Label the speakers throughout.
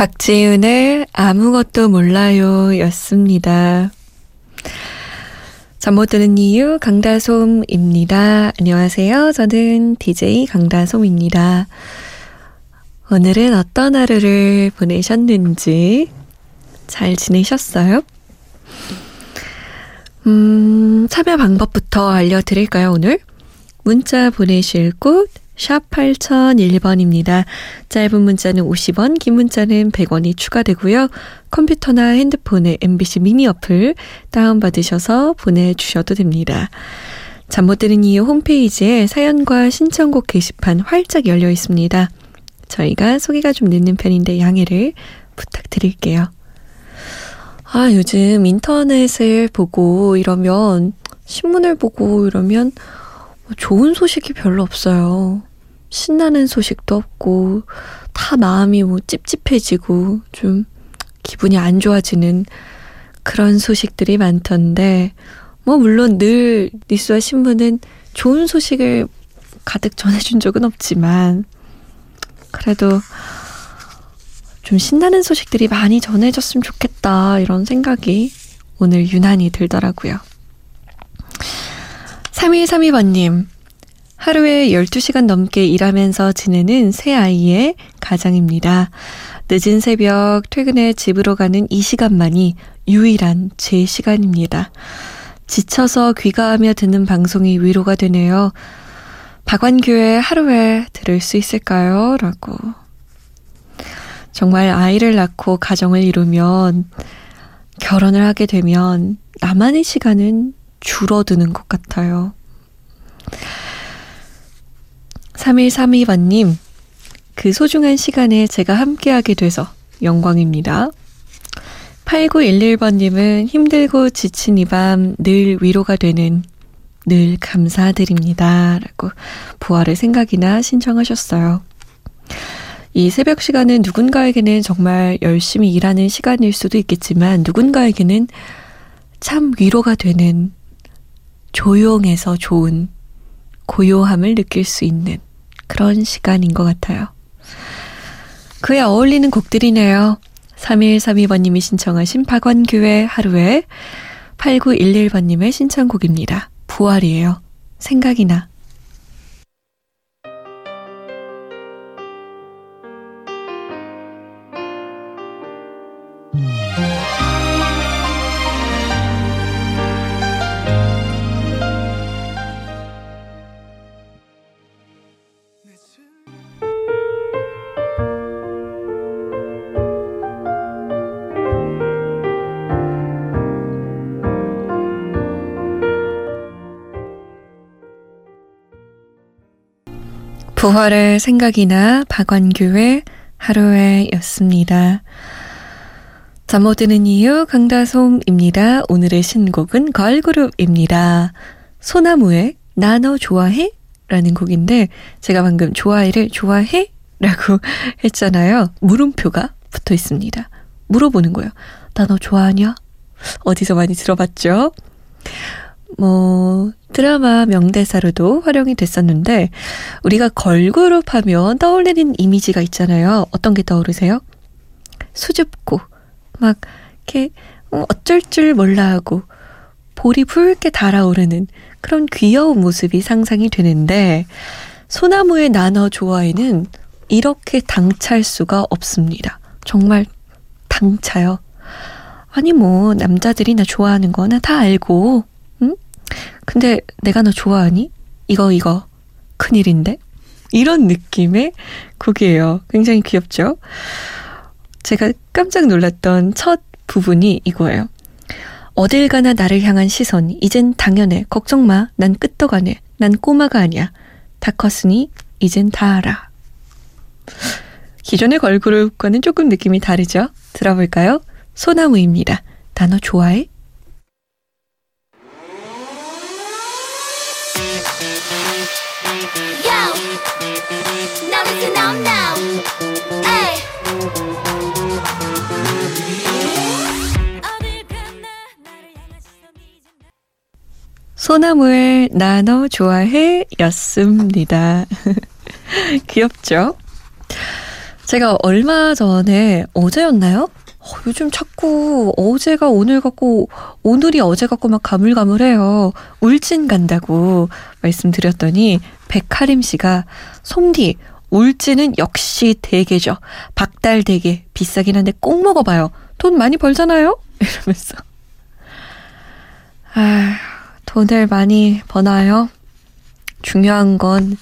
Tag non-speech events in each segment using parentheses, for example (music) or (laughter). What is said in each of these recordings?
Speaker 1: 박지윤의 아무것도 몰라요 였습니다. 잠 못 드는 이유 강다솜입니다. 안녕하세요. 저는 DJ 강다솜입니다. 오늘은 어떤 하루를 보내셨는지 잘 지내셨어요? 음, 참여 방법부터 알려드릴까요, 오늘? 문자 보내실 곳, 샵 8001번입니다. 짧은 문자는 50원, 긴 문자는 100원이 추가되고요. 컴퓨터나 핸드폰에 MBC 미니 어플 다운받으셔서 보내주셔도 됩니다. 잠 못 드는 이유 홈페이지에 사연과 신청곡 게시판 활짝 열려 있습니다. 저희가 소개가 좀 늦는 편인데 양해를 부탁드릴게요. 아, 요즘 인터넷을 보고 이러면, 신문을 보고 이러면 좋은 소식이 별로 없어요. 신나는 소식도 없고 다 마음이 뭐 찝찝해지고 좀 기분이 안 좋아지는 그런 소식들이 많던데 뭐 물론 늘 뉴스와 신문은 좋은 소식을 가득 전해준 적은 없지만 그래도 좀 신나는 소식들이 많이 전해졌으면 좋겠다 이런 생각이 오늘 유난히 들더라고요. 3132번님 하루에 12시간 넘게 일하면서 지내는 새 아이의 가장입니다. 늦은 새벽 퇴근해 집으로 가는 이 시간만이 유일한 제 시간입니다. 지쳐서 귀가하며 듣는 방송이 위로가 되네요. 박완규의 하루에 들을 수 있을까요? 라고. 정말 아이를 낳고 가정을 이루면 결혼을 하게 되면 나만의 시간은 줄어드는 것 같아요. 3132번님, 그 소중한 시간에 제가 함께하게 돼서 영광입니다. 8911번님은 힘들고 지친 이 밤 늘 위로가 되는 늘 감사드립니다. 라고 부활의 생각이나 신청하셨어요. 이 새벽 시간은 누군가에게는 정말 열심히 일하는 시간일 수도 있겠지만 누군가에게는 참 위로가 되는 조용해서 좋은 고요함을 느낄 수 있는 그런 시간인 것 같아요. 그에 어울리는 곡들이네요. 3132번님이 신청하신 박원규의 하루에 8911번님의 신청곡입니다. 부활이에요. 생각이 나. 부활의 생각이나 박완규의 하루에 였습니다. 잠 못 드는 이유 강다솜입니다. 오늘의 신곡은 걸그룹입니다. 소나무의 나 너 좋아해? 라는 곡인데 제가 방금 좋아해를 좋아해? 라고 (laughs) 했잖아요. 물음표가 붙어 있습니다. 물어보는 거예요. 나 너 좋아하냐? 어디서 많이 들어봤죠? 뭐, 드라마 명대사로도 활용이 됐었는데, 우리가 걸그룹 하면 떠올리는 이미지가 있잖아요. 어떤 게 떠오르세요? 수줍고, 막, 이렇게, 어, 어쩔 줄 몰라 하고, 볼이 붉게 달아오르는 그런 귀여운 모습이 상상이 되는데, 소나무의 나눠 좋아에는 이렇게 당찰 수가 없습니다. 정말 당차요. 아니, 뭐, 남자들이 나 좋아하는 거나 다 알고, 근데 내가 너 좋아하니? 이거, 이거. 큰일인데? 이런 느낌의 곡이에요. 굉장히 귀엽죠? 제가 깜짝 놀랐던 첫 부분이 이거예요. 어딜 가나 나를 향한 시선. 이젠 당연해. 걱정 마. 난 끄떡하네. 난 꼬마가 아니야. 다 컸으니 이젠 다 알아. 기존의 걸그룹과는 조금 느낌이 다르죠? 들어볼까요? 소나무입니다. 단어 좋아해? 소나무의 나너 좋아해 였습니다. (laughs) 귀엽죠? 제가 얼마 전에 어제였나요? 어, 요즘 자꾸 어제가 오늘 같고 오늘이 어제 같고 막 가물가물해요. 울진 간다고 말씀드렸더니 백하림 씨가 솜디 울진은 역시 대게죠. 박달 대게 비싸긴 한데 꼭 먹어봐요. 돈 많이 벌잖아요? (laughs) 이러면서 아 돈을 많이 버나요? 중요한 건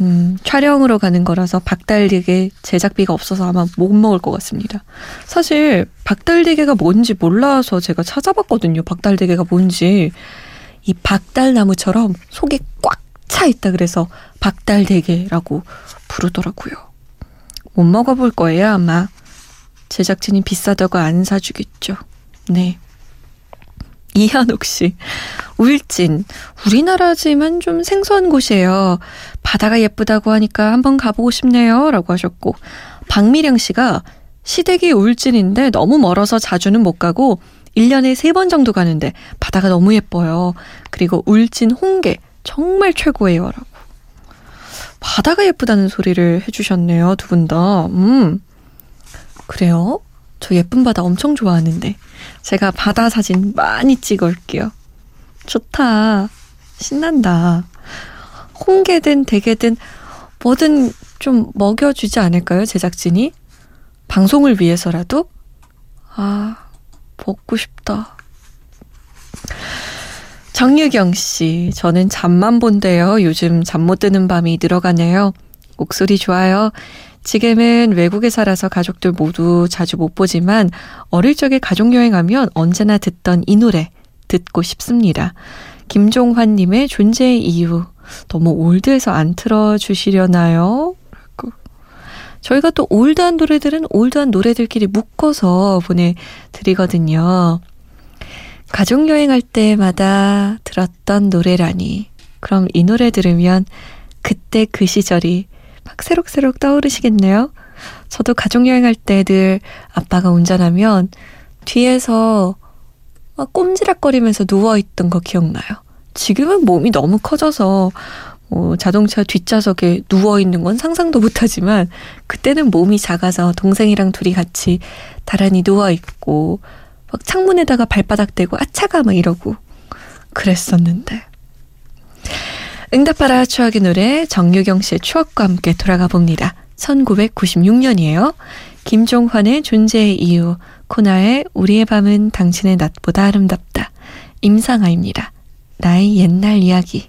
Speaker 1: 음, 촬영으로 가는 거라서 박달리게 제작비가 없어서 아마 못 먹을 것 같습니다. 사실 박달리게가 뭔지 몰라서 제가 찾아봤거든요. 박달리게가 뭔지. 이 박달나무처럼 속에 꽉 차 있다 그래서 박달대게라고 부르더라고요. 못 먹어볼 거예요, 아마. 제작진이 비싸다고 안 사주겠죠. 네. 이한옥 씨. 울진. 우리나라지만 좀 생소한 곳이에요. 바다가 예쁘다고 하니까 한번 가보고 싶네요. 라고 하셨고. 박미령 씨가 시댁이 울진인데 너무 멀어서 자주는 못 가고 1년에 3번 정도 가는데 바다가 너무 예뻐요. 그리고 울진 홍게 정말 최고예요. 라고. 바다가 예쁘다는 소리를 해주셨네요. 두 분 다. 음. 그래요? 저 예쁜 바다 엄청 좋아하는데. 제가 바다 사진 많이 찍을게요. 좋다. 신난다. 홍게든 대게든 뭐든 좀 먹여주지 않을까요, 제작진이? 방송을 위해서라도? 아, 먹고 싶다. 정유경 씨, 저는 잠만 본대요. 요즘 잠 못 드는 밤이 늘어가네요. 목소리 좋아요. 지금은 외국에 살아서 가족들 모두 자주 못 보지만 어릴 적에 가족 여행하면 언제나 듣던 이 노래 듣고 싶습니다. 김종환님의 존재의 이유. 너무 올드해서 안 틀어주시려나요? 저희가 또 올드한 노래들은 올드한 노래들끼리 묶어서 보내드리거든요. 가족 여행할 때마다 들었던 노래라니. 그럼 이 노래 들으면 그때 그 시절이 막 새록새록 떠오르시겠네요. 저도 가족여행 할 때 늘 아빠가 운전하면 뒤에서 막 꼼지락거리면서 누워있던 거 기억나요. 지금은 몸이 너무 커져서 어, 자동차 뒷좌석에 누워있는 건 상상도 못하지만 그때는 몸이 작아서 동생이랑 둘이 같이 다란히 누워있고 막 창문에다가 발바닥 대고 아차가 막 이러고 그랬었는데 응답하라 추억의 노래 정유경 씨의 추억과 함께 돌아가 봅니다. 1996년이에요. 김종환의 존재의 이유, 코나의 우리의 밤은 당신의 낮보다 아름답다. 임상아입니다. 나의 옛날 이야기.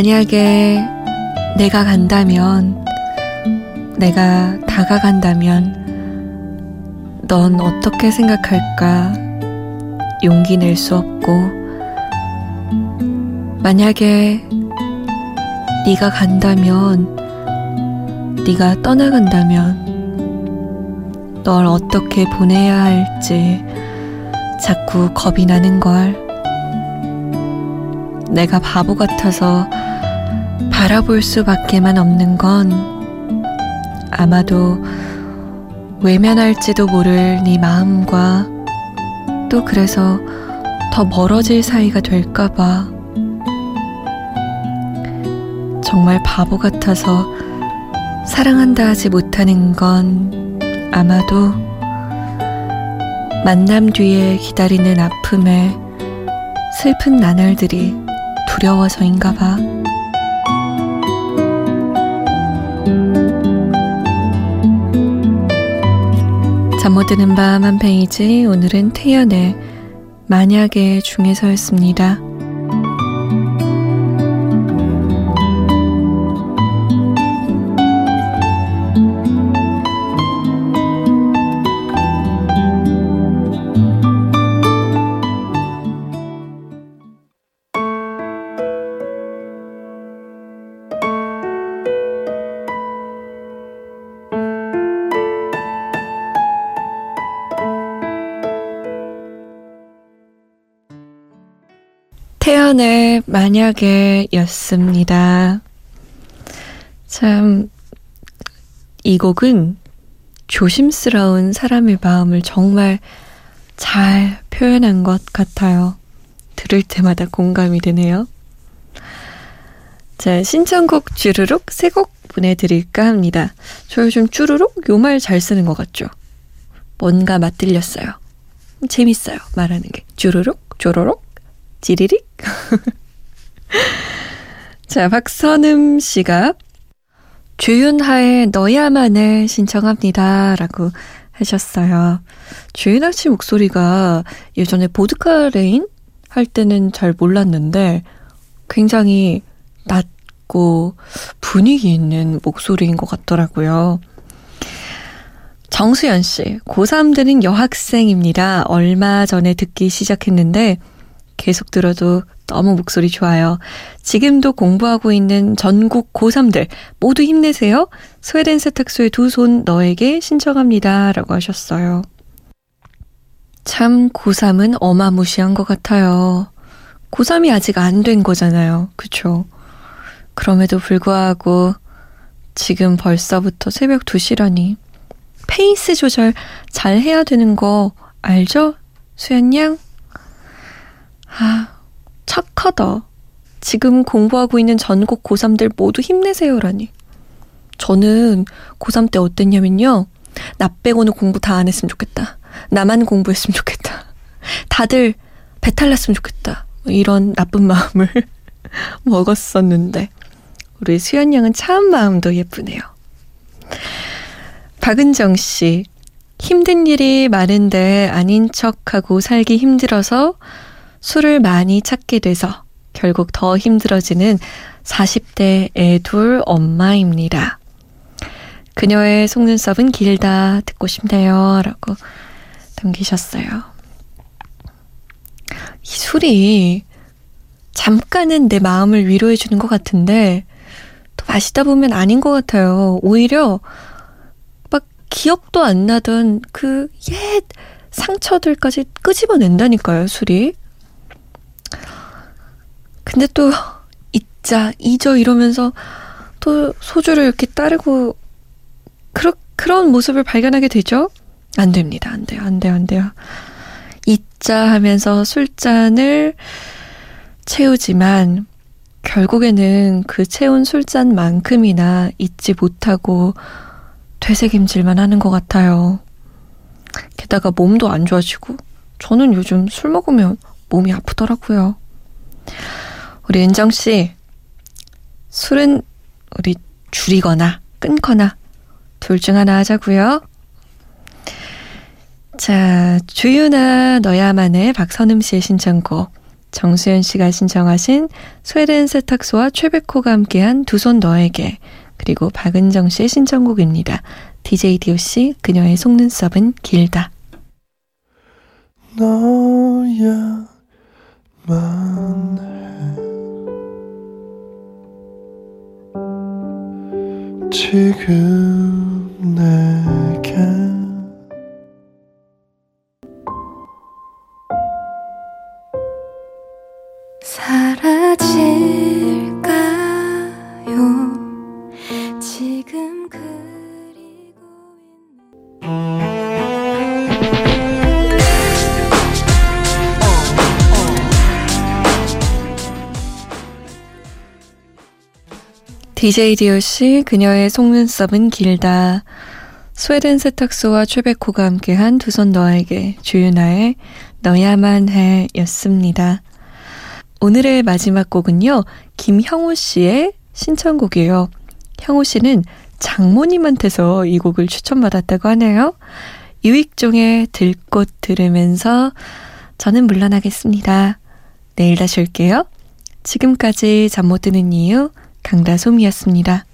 Speaker 1: 만약에 내가 간다면, 내가 다가간다면, 넌 어떻게 생각할까? 용기 낼 수 없고, 만약에 네가 간다면, 네가 떠나간다면, 널 어떻게 보내야 할지 자꾸 겁이 나는 걸. 내가 바보 같아서 바라볼 수밖에만 없는 건 아마도 외면할지도 모를 네 마음과 또 그래서 더 멀어질 사이가 될까봐 정말 바보 같아서 사랑한다 하지 못하는 건 아마도 만남 뒤에 기다리는 아픔에 슬픈 나날들이 두려워서인가 봐. 잠 못 드는 밤 한 페이지 오늘은 태연의 만약에 중에서였습니다. 태연의 만약에 였습니다. 참, 이 곡은 조심스러운 사람의 마음을 정말 잘 표현한 것 같아요. 들을 때마다 공감이 되네요. 자, 신청곡 주르륵 세 곡 보내드릴까 합니다. 저 요즘 주르륵 요 말 잘 쓰는 것 같죠? 뭔가 맛들렸어요. 재밌어요. 말하는 게. 주르륵, 조로록, 찌리릭. (laughs) 자, 박선음 씨가 주윤하의 너야만을 신청합니다. 라고 하셨어요. 주윤하 씨 목소리가 예전에 보드카 레인 할 때는 잘 몰랐는데 굉장히 낮고 분위기 있는 목소리인 것 같더라고요. 정수연 씨, 고3 되는 여학생입니다. 얼마 전에 듣기 시작했는데 계속 들어도 너무 목소리 좋아요. 지금도 공부하고 있는 전국 고3들 모두 힘내세요. 스웨덴 세탁소의 두 손 너에게 신청합니다. 라고 하셨어요. 참 고3은 어마무시한 것 같아요. 고3이 아직 안 된 거잖아요. 그쵸? 그럼에도 불구하고 지금 벌써부터 새벽 2시라니. 페이스 조절 잘 해야 되는 거 알죠? 수연 양? 아, 착하다. 지금 공부하고 있는 전국 고3들 모두 힘내세요라니. 저는 고3 때 어땠냐면요. 나 빼고는 공부 다 안 했으면 좋겠다. 나만 공부했으면 좋겠다. 다들 배탈 났으면 좋겠다. 뭐 이런 나쁜 마음을 (laughs) 먹었었는데. 우리 수연 양은 참 마음도 예쁘네요. 박은정 씨. 힘든 일이 많은데 아닌 척하고 살기 힘들어서 술을 많이 찾게 돼서 결국 더 힘들어지는 40대 애 둘 엄마입니다. 그녀의 속눈썹은 길다 듣고 싶네요. 라고 남기셨어요. 이 술이 잠깐은 내 마음을 위로해주는 것 같은데 또 마시다 보면 아닌 것 같아요. 오히려 막 기억도 안 나던 그 옛 상처들까지 끄집어낸다니까요, 술이. 근데 또 잊자, 잊어 이러면서 또 소주를 이렇게 따르고 그러, 그런 모습을 발견하게 되죠? 안 됩니다. 안 돼요. 안 돼요. 안 돼요. 잊자 하면서 술잔을 채우지만 결국에는 그 채운 술잔만큼이나 잊지 못하고 되새김질만 하는 것 같아요. 게다가 몸도 안 좋아지고 저는 요즘 술 먹으면 몸이 아프더라고요. 우리 은정 씨, 술은 우리 줄이거나 끊거나 둘 중 하나 하자고요. 자, 주유나 너야만의 박선음 씨의 신청곡, 정수연 씨가 신청하신 스웨덴 세탁소와 최백호가 함께한 두 손 너에게, 그리고 박은정 씨의 신청곡입니다. DJ DOC, 그녀의 속눈썹은 길다.
Speaker 2: 너야 만해 지금 내게
Speaker 1: DJ 디오 씨 그녀의 속눈썹은 길다. 스웨덴 세탁소와 최백호가 함께한 두 손 너에게 주윤아의 너야만 해 였습니다. 오늘의 마지막 곡은요. 김형우 씨의 신청곡이에요. 형우 씨는 장모님한테서 이 곡을 추천받았다고 하네요. 유익종의 들꽃 들으면서 저는 물러나겠습니다. 내일 다시 올게요. 지금까지 잠 못 드는 이유 강다솜이었습니다.